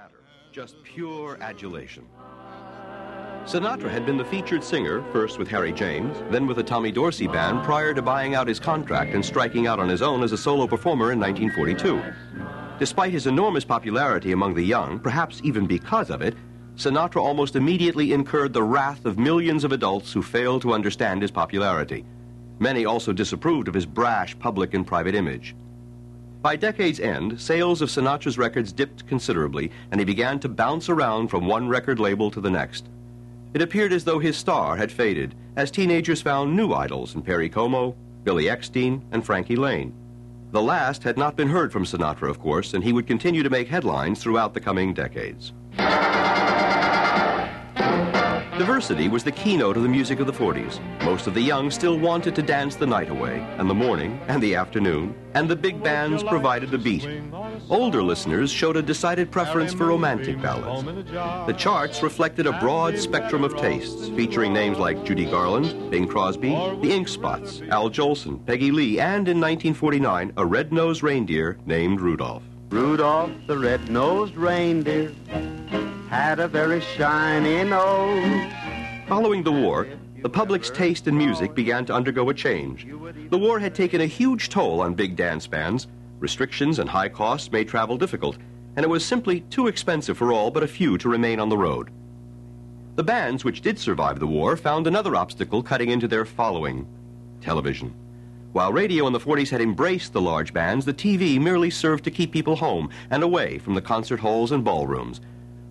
matter, just pure adulation. Sinatra had been the featured singer, first with Harry James, then with the Tommy Dorsey Band, prior to buying out his contract and striking out on his own as a solo performer in 1942. Despite his enormous popularity among the young, perhaps even because of it, Sinatra almost immediately incurred the wrath of millions of adults who failed to understand his popularity. Many also disapproved of his brash public and private image. By decade's end, sales of Sinatra's records dipped considerably, and he began to bounce around from one record label to the next. It appeared as though his star had faded, as teenagers found new idols in Perry Como, Billy Eckstine, and Frankie Laine. The last had not been heard from Sinatra, of course, and he would continue to make headlines throughout the coming decades. Diversity was the keynote of the music of the 40s. Most of the young still wanted to dance the night away, and the morning, and the afternoon, and the big bands provided the beat. Older listeners showed a decided preference for romantic ballads. The charts reflected a broad spectrum of tastes, featuring names like Judy Garland, Bing Crosby, the Ink Spots, Al Jolson, Peggy Lee, and in 1949, a red-nosed reindeer named Rudolph. Rudolph the red-nosed reindeer had a very shiny nose. Following the war, the public's taste in music began to undergo a change. The war had taken a huge toll on big dance bands. Restrictions and high costs made travel difficult, and it was simply too expensive for all but a few to remain on the road. The bands which did survive the war found another obstacle cutting into their following television. While radio in the 40s had embraced the large bands, the TV merely served to keep people home and away from the concert halls and ballrooms.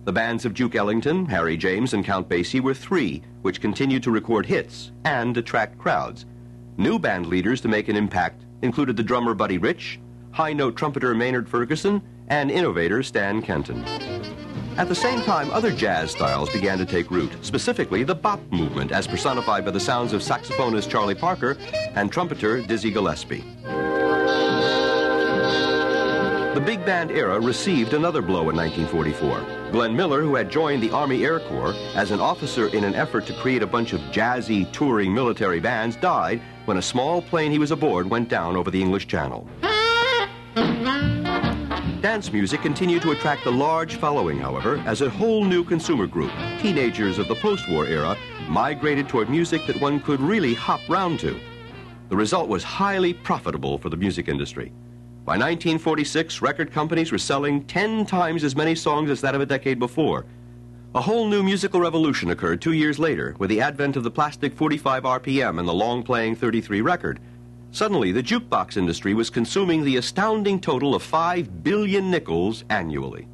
The bands of Duke Ellington, Harry James, and Count Basie were three which continued to record hits and attract crowds. New band leaders to make an impact included the drummer Buddy Rich, high note trumpeter Maynard Ferguson, and innovator Stan Kenton. At the same time, other jazz styles began to take root, specifically the bop movement, as personified by the sounds of saxophonist Charlie Parker and trumpeter Dizzy Gillespie. The big band era received another blow in 1944. Glenn Miller, who had joined the Army Air Corps as an officer in an effort to create a bunch of jazzy, touring military bands, died when a small plane he was aboard went down over the English Channel. Dance music continued to attract a large following, however, as a whole new consumer group, teenagers of the post-war era, migrated toward music that one could really hop round to. The result was highly profitable for the music industry. By 1946, record companies were selling 10 times as many songs as that of a decade before. A whole new musical revolution occurred two years later with the advent of the plastic 45 RPM and the long playing 33 record. Suddenly, the jukebox industry was consuming the astounding total of 5 billion nickels annually.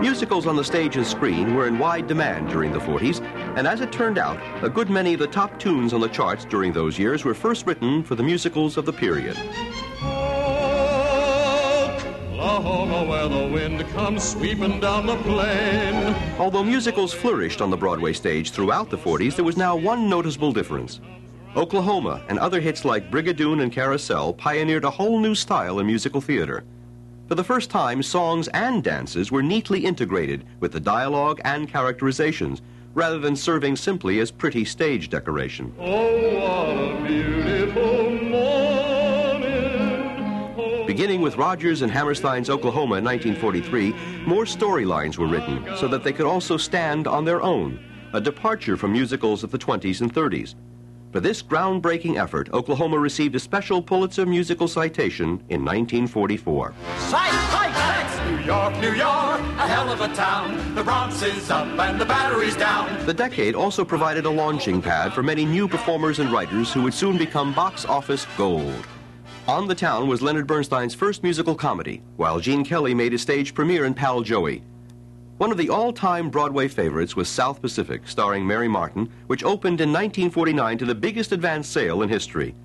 Musicals on the stage and screen were in wide demand during the 40s, and as it turned out, a good many of the top tunes on the charts during those years were first written for the musicals of the period. Oklahoma, where the wind comes sweeping down the plain. Although musicals flourished on the Broadway stage throughout the 40s, there was now one noticeable difference. Oklahoma and other hits like Brigadoon and Carousel pioneered a whole new style in musical theater. For the first time, songs and dances were neatly integrated with the dialogue and characterizations, rather than serving simply as pretty stage decoration. Oh, Beginning with Rodgers and Hammerstein's Oklahoma in 1943, more storylines were written so that they could also stand on their own, a departure from musicals of the 20s and 30s. For this groundbreaking effort, Oklahoma received a special Pulitzer Musical Citation in 1944. Sight, sight, that's New York, New York, a hell of a town. The Bronx is up and the battery's down. The decade also provided a launching pad for many new performers and writers who would soon become box office gold. On the Town was Leonard Bernstein's first musical comedy, while Gene Kelly made his stage premiere in Pal Joey. One of the all-time Broadway favorites was South Pacific, starring Mary Martin, which opened in 1949 to the biggest advance sale in history.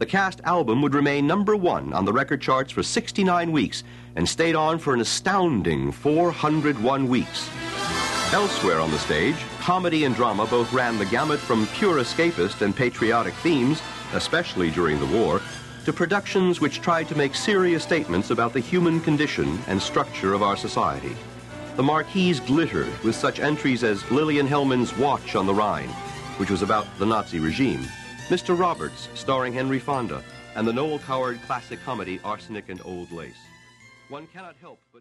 The cast album would remain number one on the record charts for 69 weeks and stayed on for an astounding 401 weeks. Elsewhere on the stage, comedy and drama both ran the gamut from pure escapist and patriotic themes, especially during the war, to productions which tried to make serious statements about the human condition and structure of our society. The marquees glittered with such entries as Lillian Hellman's Watch on the Rhine, which was about the Nazi regime, Mr. Roberts, starring Henry Fonda, and the Noel Coward classic comedy Arsenic and Old Lace. One cannot help but